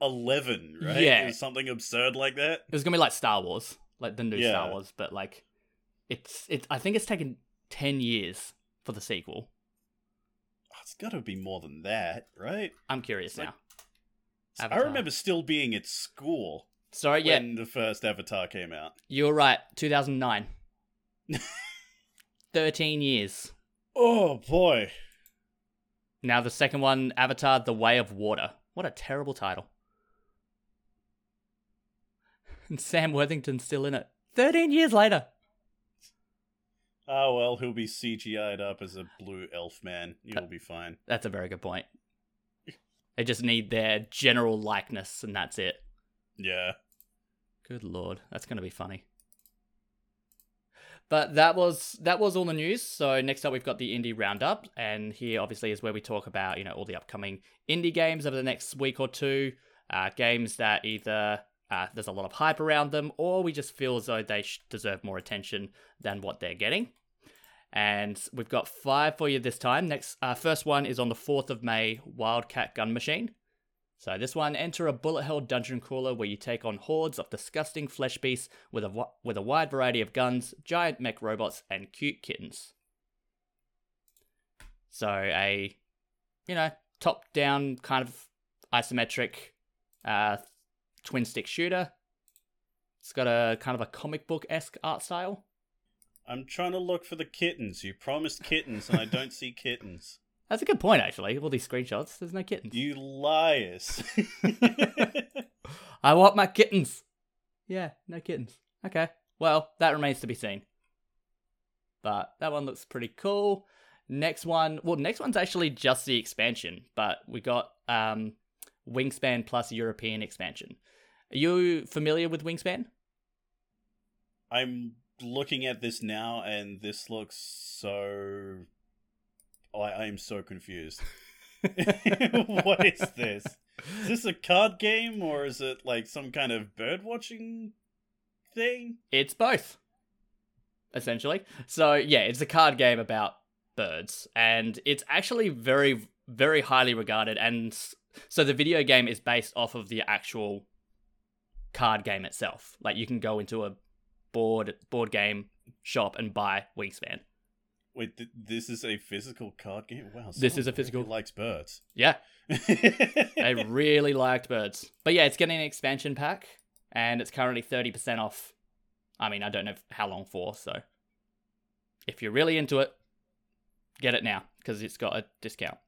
eleven, right? Yeah. Something absurd like that. It was gonna be like Star Wars, like the new Star Wars, but like it's it. I think it's taken ten years for the sequel. Oh, it's got to be more than that, right? I'm curious Like, now. I remember still being at school Sorry, yeah, when the first Avatar came out. You're right. 2009. Thirteen years. Oh boy. Now the second one, Avatar: The Way of Water. What a terrible title. And Sam Worthington's still in it. Thirteen years later. Oh well, he'll be CGI'd up as a blue elf man. You'll be fine. That's a very good point. They just need their general likeness, and that's it. Yeah. Good lord, that's going to be funny. But that was that was all the news. So next up, we've got the indie roundup, and here obviously is where we talk about you know all the upcoming indie games over the next week or two. Uh, games that either uh, there's a lot of hype around them, or we just feel as though they deserve more attention than what they're getting. And we've got five for you this time. Next, uh, first one is on the fourth of May. Wildcat Gun Machine. So this one, enter a bullet-hell dungeon crawler where you take on hordes of disgusting flesh beasts with a with a wide variety of guns, giant mech robots, and cute kittens. So a, you know, top-down kind of isometric, uh, twin stick shooter. It's got a kind of a comic book esque art style. I'm trying to look for the kittens. You promised kittens, and I don't see kittens. That's a good point, actually. All these screenshots, there's no kittens. You liars. I want my kittens. Yeah, no kittens. Okay. Well, that remains to be seen. But that one looks pretty cool. Next one, well, next one's actually just the expansion, but we got um, Wingspan plus European expansion. Are you familiar with Wingspan? I'm looking at this now, and this looks so. I, I am so confused. what is this? Is this a card game, or is it like some kind of bird watching thing? It's both, essentially. So, yeah, it's a card game about birds, and it's actually very, very highly regarded. And so the video game is based off of the actual card game itself. Like, you can go into a board board game shop and buy Wingspan. Wait, th- this is a physical card game? Wow. This is a physical- really likes birds. Yeah, I really liked birds. But yeah, it's getting an expansion pack, and it's currently 30% off. I mean, I don't know how long for, so if you're really into it, get it now, because it's got a discount.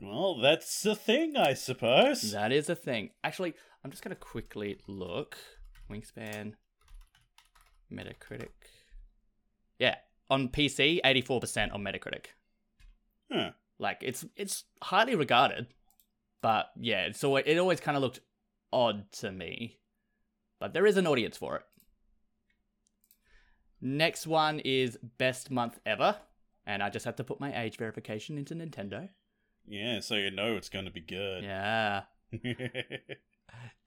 well, that's a thing, I suppose. That is a thing. Actually, I'm just going to quickly look. Wingspan, Metacritic. Yeah, on PC, 84% on Metacritic. Huh. Like it's it's highly regarded, but yeah, so it always kind of looked odd to me. But there is an audience for it. Next one is best month ever, and I just have to put my age verification into Nintendo. Yeah, so you know it's going to be good. Yeah.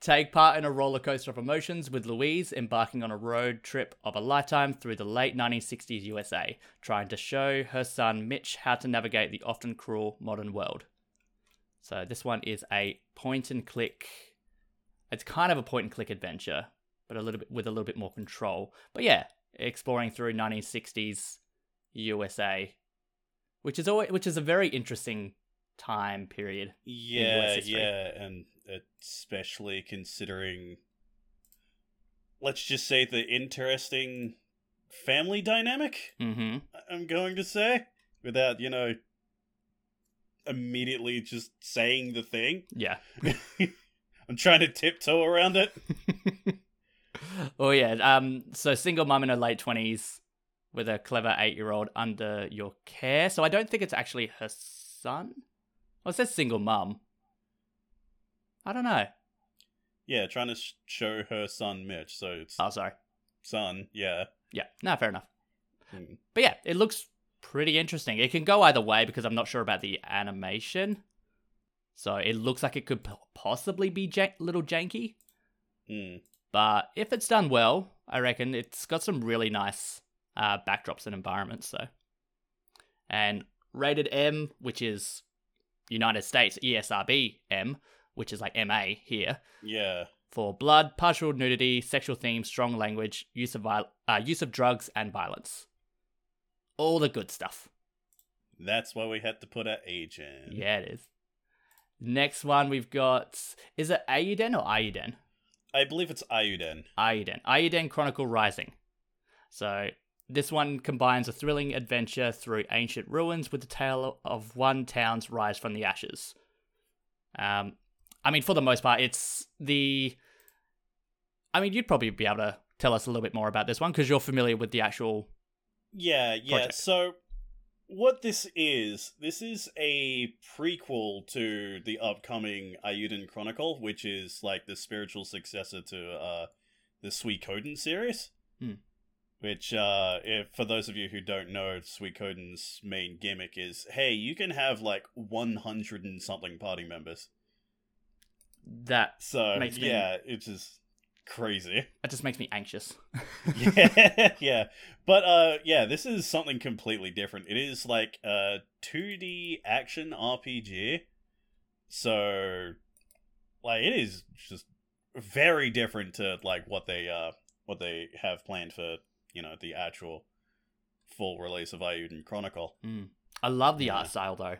Take part in a roller coaster of emotions with Louise embarking on a road trip of a lifetime through the late 1960s USA, trying to show her son Mitch how to navigate the often cruel modern world. So this one is a point and click. It's kind of a point and click adventure, but a little bit with a little bit more control. But yeah, exploring through 1960s USA, which is always, which is a very interesting time period. Yeah, yeah, and especially considering, let's just say, the interesting family dynamic, Mm-hmm. I'm going to say, without, you know, immediately just saying the thing. Yeah. I'm trying to tiptoe around it. oh yeah. Um. So single mom in her late twenties with a clever eight-year-old under your care. So I don't think it's actually her son. Well, it says single mum. I don't know. Yeah, trying to sh- show her son Mitch, so it's Oh, sorry. son, yeah. Yeah. No, fair enough. Hmm. But yeah, it looks pretty interesting. It can go either way because I'm not sure about the animation. So it looks like it could p- possibly be jan- little janky. Hmm. But if it's done well, I reckon it's got some really nice uh, backdrops and environments. So, and rated M, which is United States, ESRB M, which is like MA here, Yeah. for blood, partial nudity, sexual themes, strong language, use of viol- uh, use of drugs and violence. All the good stuff. That's why we had to put our age in. Yeah, it is. Next one we've got is it Eiyuden or Eiyuden? I believe it's Eiyuden. Eiyuden. Eiyuden Chronicle Rising. So this one combines a thrilling adventure through ancient ruins with the tale of one town's rise from the ashes. Um, I mean, for the most part, it's the. I mean, you'd probably be able to tell us a little bit more about this one because you're familiar with the actual. Yeah, yeah. Project. So what this is, this is a prequel to the upcoming Eiyuden Chronicle, which is like the spiritual successor to uh the Suikoden series. Hmm. Which uh if for those of you who don't know, Suikoden's main gimmick is hey, you can have like one hundred and something party members. That So Makes me- yeah, it's just crazy. It just makes me anxious. yeah, yeah. But uh yeah, this is something completely different. It is like a 2D action RPG. So like it is just very different to like what they uh what they have planned for, you know, the actual full release of Eiyuden Chronicle. Mm. I love the Yeah. art style though.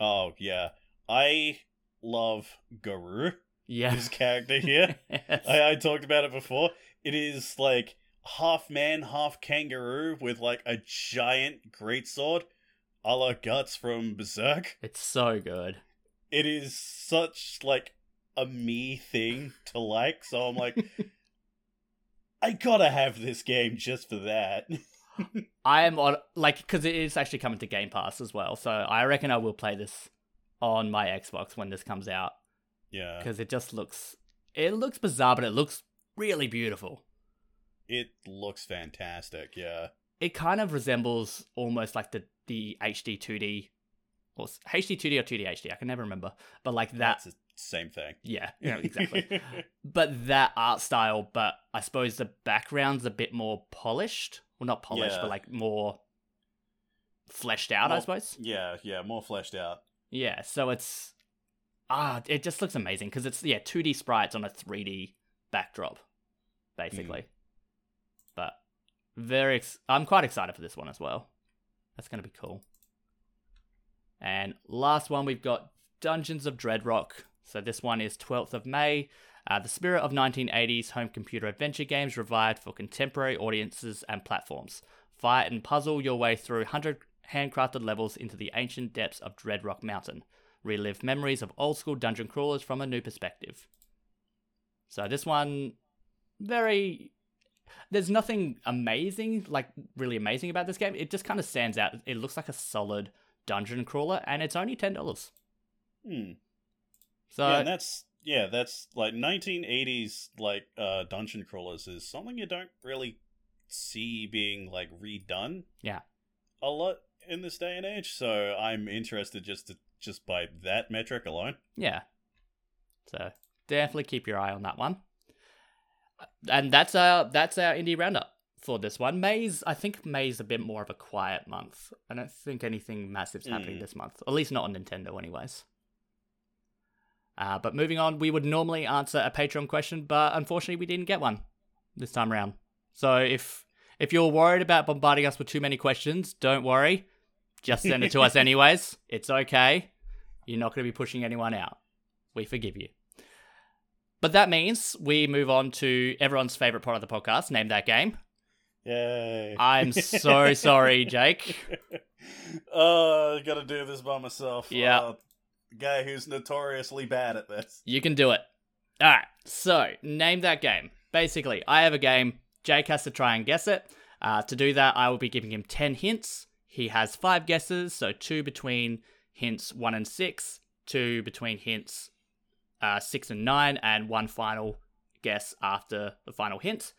Oh, yeah. I love Guru, Yeah. his character here. Yes. I, I talked about it before. It is like half man, half kangaroo with like a giant greatsword, a la Guts from Berserk. It's so good. It is such like a me thing to like, so I'm like, I gotta have this game just for that. I am on like because it is actually coming to Game Pass as well, so I reckon I will play this on my Xbox when this comes out yeah, because it just looks it looks bizarre, but it looks really beautiful. it looks fantastic. Yeah, It kind of resembles almost like the the HD 2D or HD 2D or 2D HD. I can never remember, but like that. that's the same thing. Yeah, yeah, exactly. but that art style, but I suppose the background's a bit more polished. Well, not polished, Yeah. but like more fleshed out, I suppose. yeah, yeah, more fleshed out. Yeah, so it's ah, it just looks amazing because it's yeah, 2D sprites on a 3D backdrop, basically. But very, ex- I'm quite excited for this one as well. That's gonna be cool. And last one, we've got Dungeons of Dreadrock. So this one is 12th of May. Uh, the spirit of 1980s home computer adventure games revived for contemporary audiences and platforms. Fight and puzzle your way through 100 handcrafted levels into the ancient depths of Dreadrock Mountain. Relive memories of old school dungeon crawlers from a new perspective. So this one, very. There's nothing amazing, like really amazing about this game. It just kind of stands out. It looks like a solid dungeon crawler, and it's only ten dollars. Hmm. So yeah, and that's yeah, that's like 1980s like uh dungeon crawlers is something you don't really see being like redone. Yeah. A lot in this day and age, so I'm interested just to just by that metric alone. Yeah. So definitely keep your eye on that one. And that's our that's our indie roundup for this one. May's I think May's a bit more of a quiet month. I don't think anything massive's happening Mm. this month. At least not on Nintendo anyways. Uh, but moving on, we would normally answer a Patreon question, but unfortunately we didn't get one this time around. So if if you're worried about bombarding us with too many questions, don't worry. Just send it to us anyways. It's okay. You're not going to be pushing anyone out. We forgive you. But that means we move on to everyone's favorite part of the podcast, name that game. Yay. I'm so sorry, Jake. uh, I gotta do this by myself. Yeah. Uh, guy who's notoriously bad at this. You can do it. All right. So, name that game. Basically, I have a game. Jake has to try and guess it. Uh, to do that, I will be giving him 10 hints. He has five guesses, so two between hints one and six, two between hints uh, six and nine, and one final guess after the final hint.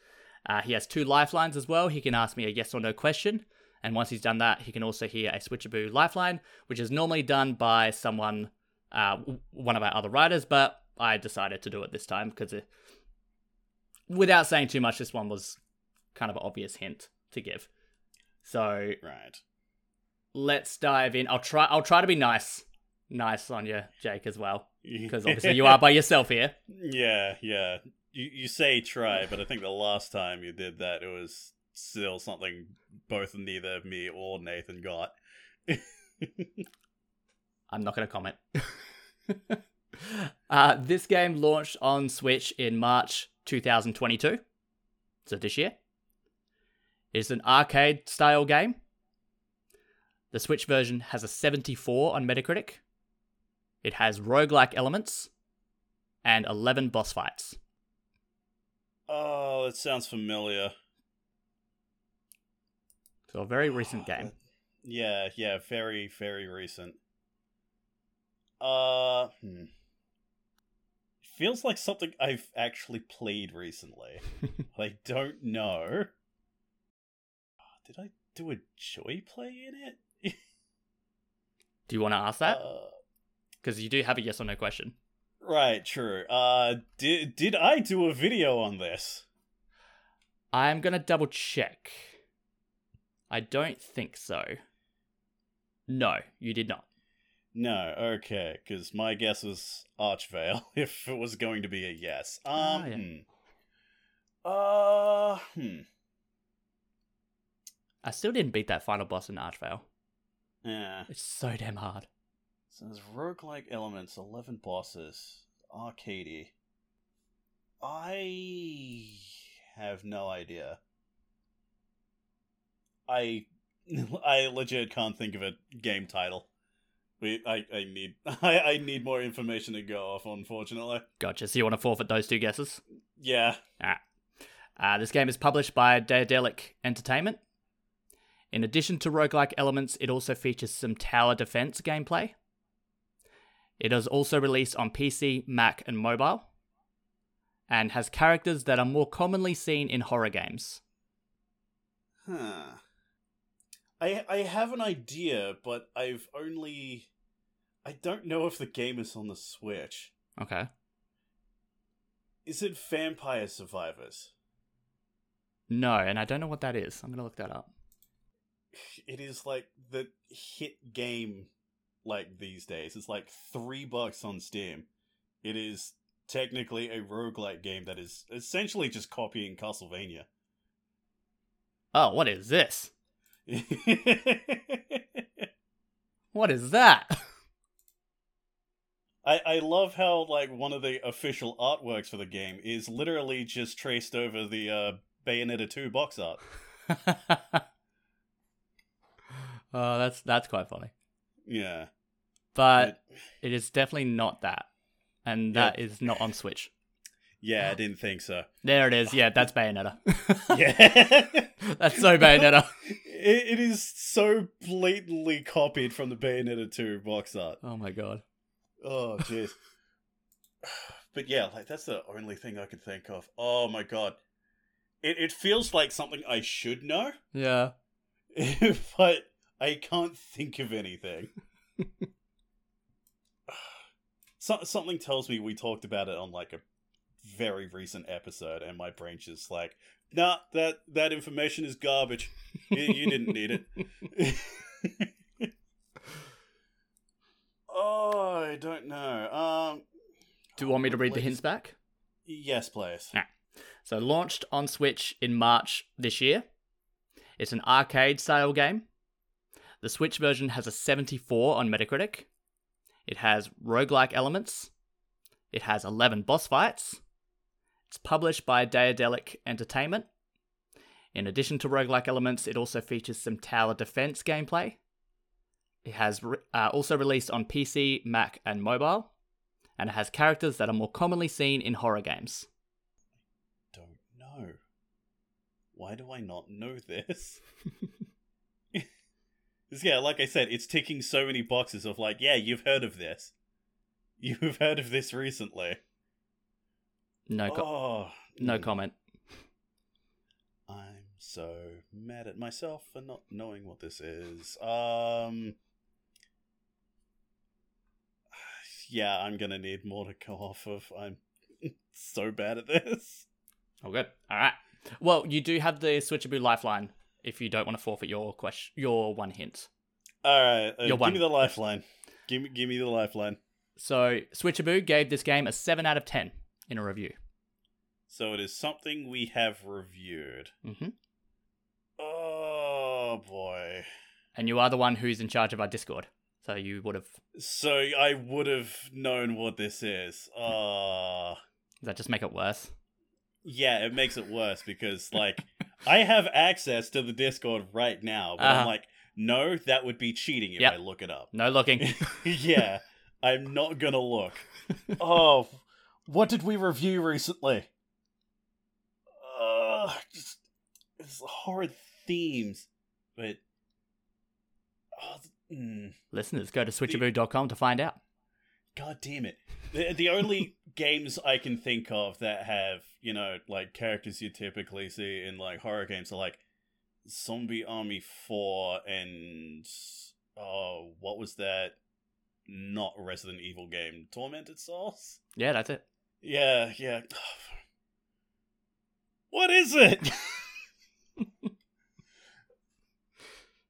Uh, he has two lifelines as well. He can ask me a yes or no question. And once he's done that, he can also hear a switchaboo lifeline, which is normally done by someone, uh, one of our other writers, but I decided to do it this time because, it, without saying too much, this one was kind of an obvious hint to give. So Right. Let's dive in. I'll try. I'll try to be nice, nice on you, Jake, as well, because obviously you are by yourself here. Yeah, yeah. You you say try, but I think the last time you did that, it was still something both neither me or Nathan got. I'm not going to comment. uh, this game launched on Switch in March 2022, so this year. It's an arcade style game. The Switch version has a 74 on Metacritic. It has roguelike elements and 11 boss fights. Oh, it sounds familiar. So a very recent game. Yeah, yeah, very, very recent. Uh, hmm. Feels like something I've actually played recently. I don't know. Did I do a joy play in it? Do you want to ask that? Uh, Because you do have a yes or no question. right, true. Uh, did did I do a video on this? I'm going to double check. I don't think so. No, you did not. No, okay, because my guess was Archvale if it was going to be a yes. Um, Ah, yeah. hmm. Uh, hmm. I still didn't beat that final boss in Archvale. Yeah. It's so damn hard. So there's roguelike elements, 11 bosses, arcadey. I have no idea. I I legit can't think of a game title. We I, I need I, I need more information to go off, unfortunately. Gotcha. So you want to forfeit those two guesses? Yeah. Uh, this game is published by Daedalic Entertainment. In addition to roguelike elements, it also features some tower defense gameplay. It is also released on PC, Mac, and mobile, and has characters that are more commonly seen in horror games. Huh. I I have an idea, but I've only I don't know if the game is on the Switch. Okay. Is it Vampire Survivors? No, and I don't know what that is. I'm going to look that up. It is like the hit game like these days. It's like 3 bucks on Steam. It is technically a roguelike game that is essentially just copying Castlevania. Oh, what is this? What is that? I, I love how like one of the official artworks for the game is literally just traced over the uh, Bayonetta 2 box art. oh, that's that's quite funny. Yeah. But But- it is definitely not that. And Yeah. that is not on Switch. Yeah, I didn't think so. There it is. Yeah, that's Bayonetta. Yeah. that's so Bayonetta. it, it is so blatantly copied from the Bayonetta 2 box art. Oh my god. Oh, jeez. but yeah, like that's the only thing I could think of. Oh my god. It it feels like something I should know, Yeah. but I can't think of anything. so, something tells me we talked about it on like a very recent episode, and my brain's just like, nah, that that information is garbage. You, you didn't need it. oh, I don't know. Um, Do you want me to read the hints back? Yes, please. Ah. So, launched on Switch in March this year. It's an arcade style game. The Switch version has a 74 on Metacritic. It has roguelike elements. It has 11 boss fights. It's published by Daedalic Entertainment. In addition to roguelike elements, it also features some tower defense gameplay. It has re- uh, also released on PC, Mac, and mobile. And it has characters that are more commonly seen in horror games. Don't know. Why do I not know this? yeah, like I said, it's ticking so many boxes of like, yeah, you've heard of this. You've heard of this recently. No, co- oh, no mm. comment. I'm so mad at myself for not knowing what this is. Um Yeah, I'm gonna need more to go off of. I'm so bad at this. Oh, good. All right. Well, you do have the Switchaboo lifeline if you don't want to forfeit your question, your one hint. All right, uh, You're give one. me the lifeline. Give me, give me the lifeline. So Switchaboo gave this game a seven out of ten in a review. So it is something we have reviewed. hmm Oh boy. And you are the one who's in charge of our Discord, so you would have. So I would have known what this is. Uh Does that just make it worse? yeah, it makes it worse because like I have access to the Discord right now, but Uh-huh. I'm like, no, that would be cheating if Yep. I look it up. No looking. yeah, I'm not gonna look. oh, what did we review recently? Uh, just it's horrid themes, but oh, mm, Listeners, go to switchaboo.com to find out. God damn it! The, the only games I can think of that have you know like characters you typically see in like horror games are like Zombie Army Four and oh, what was that? Not Resident Evil game, Tormented Souls. Yeah, that's it. Yeah, yeah. What is it?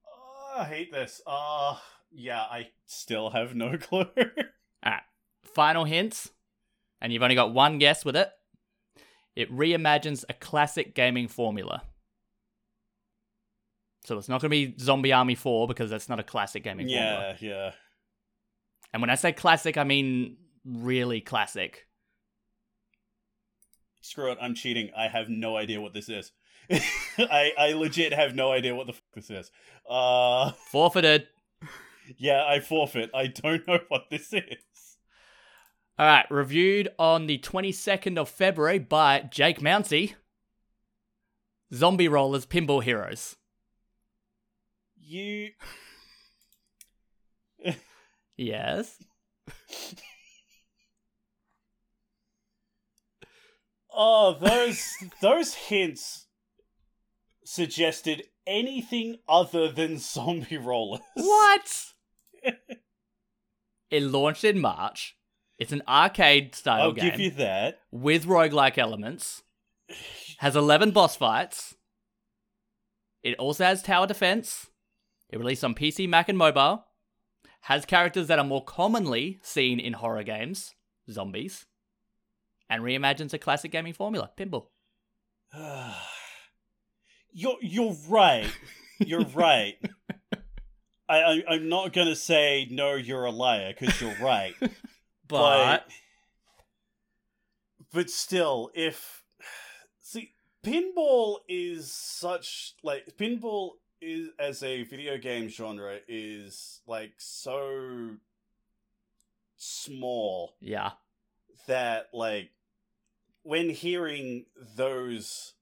oh, I hate this. Uh yeah, I still have no clue. Final hints, and you've only got one guess with it. It reimagines a classic gaming formula. So it's not going to be Zombie Army 4 because that's not a classic gaming formula. yeah, yeah. And when I say classic, I mean really classic. Screw it, I'm cheating. I have no idea what this is. I I legit have no idea what the fuck this is. Uh Forfeited. Yeah, I forfeit. I don't know what this is. All right, reviewed on the 22nd of February by Jake Mounsey. Zombie Rollerz Pinball Heroes. You Yes. Oh, those those hints suggested anything other than zombie rollerz. What? It launched in March. It's an arcade style I'll game give you that. with roguelike elements. Has 11 boss fights. It also has tower defense. It released on PC, Mac, and mobile. Has characters that are more commonly seen in horror games, zombies. And reimagines a classic gaming formula, pinball. you're you're right. You're right. I, I I'm not gonna say no. You're a liar because you're right. But, but still, if see, pinball is such like pinball is as a video game genre is like so small yeah. that like when hearing those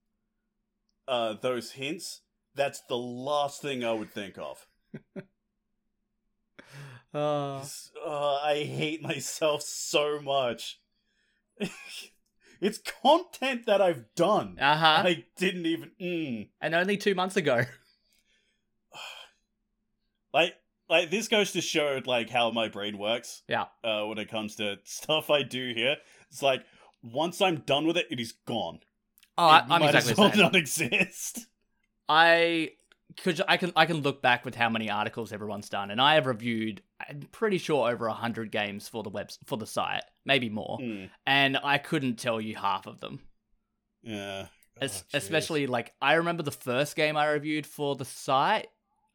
uh those hints that's the last thing i would think of Uh, uh, i hate myself so much it's content that i've done uh huh. i didn't even mm. And only two months ago. like like this goes to show like how my brain works Yeah. uh when it comes to stuff i do here it's like once i'm done with it it is gone Oh, I, It I'm might exactly as well not exist I could I can I can look back with how many articles everyone's done, and I have reviewed. I'm pretty sure over hundred games for the web for the site, maybe more, Mm, and I couldn't tell you half of them. yeah Oh, especially like I remember the first game I reviewed for the site.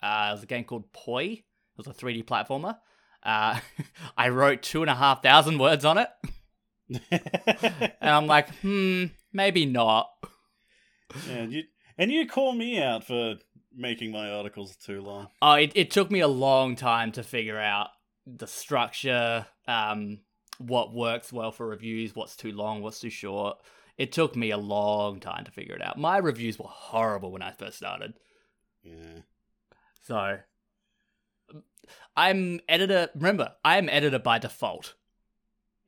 Uh, it was a game called Poi. It was a 3D platformer. Uh, I wrote two and a half thousand words on it, and I'm like, hmm, maybe not. Yeah, and you and you call me out for making my articles too long. Oh, it, it took me a long time to figure out the structure, um, what works well for reviews, what's too long, what's too short. It took me a long time to figure it out. My reviews were horrible when I first started. Yeah. So I'm editor. Remember, I am editor by default.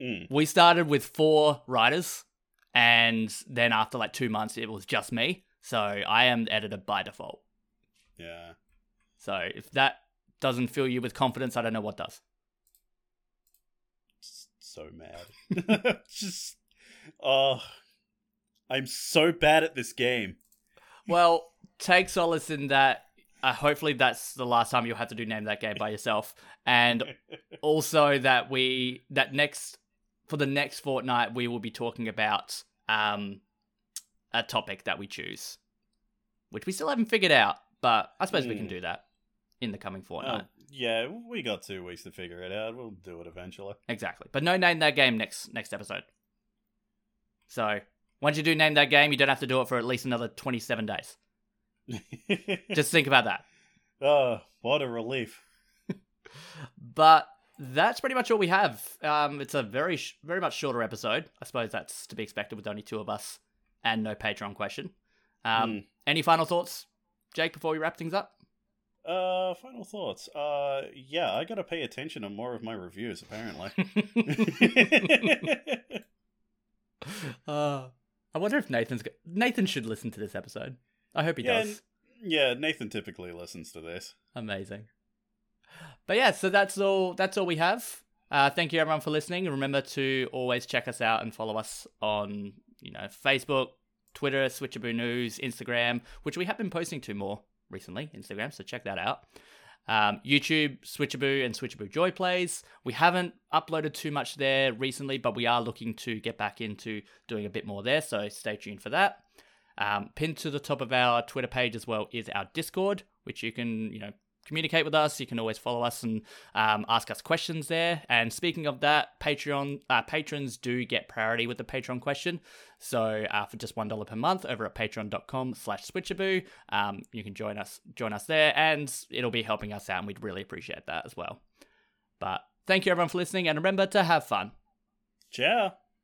Mm. We started with four writers, and then after like two months, it was just me. So I am editor by default. Yeah. So if that doesn't fill you with confidence, I don't know what does. So mad. Just oh I'm so bad at this game. Well, take solace in that uh, hopefully that's the last time you'll have to do name that game by yourself, and also that we that next for the next fortnight we will be talking about um a topic that we choose, which we still haven't figured out, but I suppose we can Hmm. do that in the coming fortnight. Oh, yeah, we got two weeks to figure it out. We'll do it eventually. Exactly. But no name that game next next episode. So once you do name that game, you don't have to do it for at least another twenty seven days. Just think about that. oh, what a relief. But that's pretty much all we have. Um, it's a very sh- very much shorter episode. I suppose that's to be expected with only two of us and no Patreon question. Um, Hmm. Any final thoughts, Jake, before we wrap things up? Uh, final thoughts. Uh, yeah, I gotta pay attention to more of my reviews, apparently. uh, I wonder if Nathan's go- Nathan should listen to this episode. I hope he Yeah, does. yeah, Nathan typically listens to this. Amazing. But yeah, so that's all. That's all we have. Uh, thank you everyone for listening. Remember to always check us out and follow us on you know Facebook, Twitter, Switchaboo News, Instagram, which we have been posting to more recently. Instagram, so check that out. Um, YouTube, Switchaboo, and Switchaboo Joy Plays. We haven't uploaded too much there recently, but we are looking to get back into doing a bit more there. So stay tuned for that. Um, pinned to the top of our Twitter page as well is our Discord, which you can, you know, communicate with us. You can always follow us and um, ask us questions there. And speaking of that, Patreon uh, patrons do get priority with the Patreon question. So uh, for just one dollar per month over at Patreon.com/slash Switchaboo, um, you can join us join us there, and it'll be helping us out, and we'd really appreciate that as well. But thank you everyone for listening, and remember to have fun. Ciao.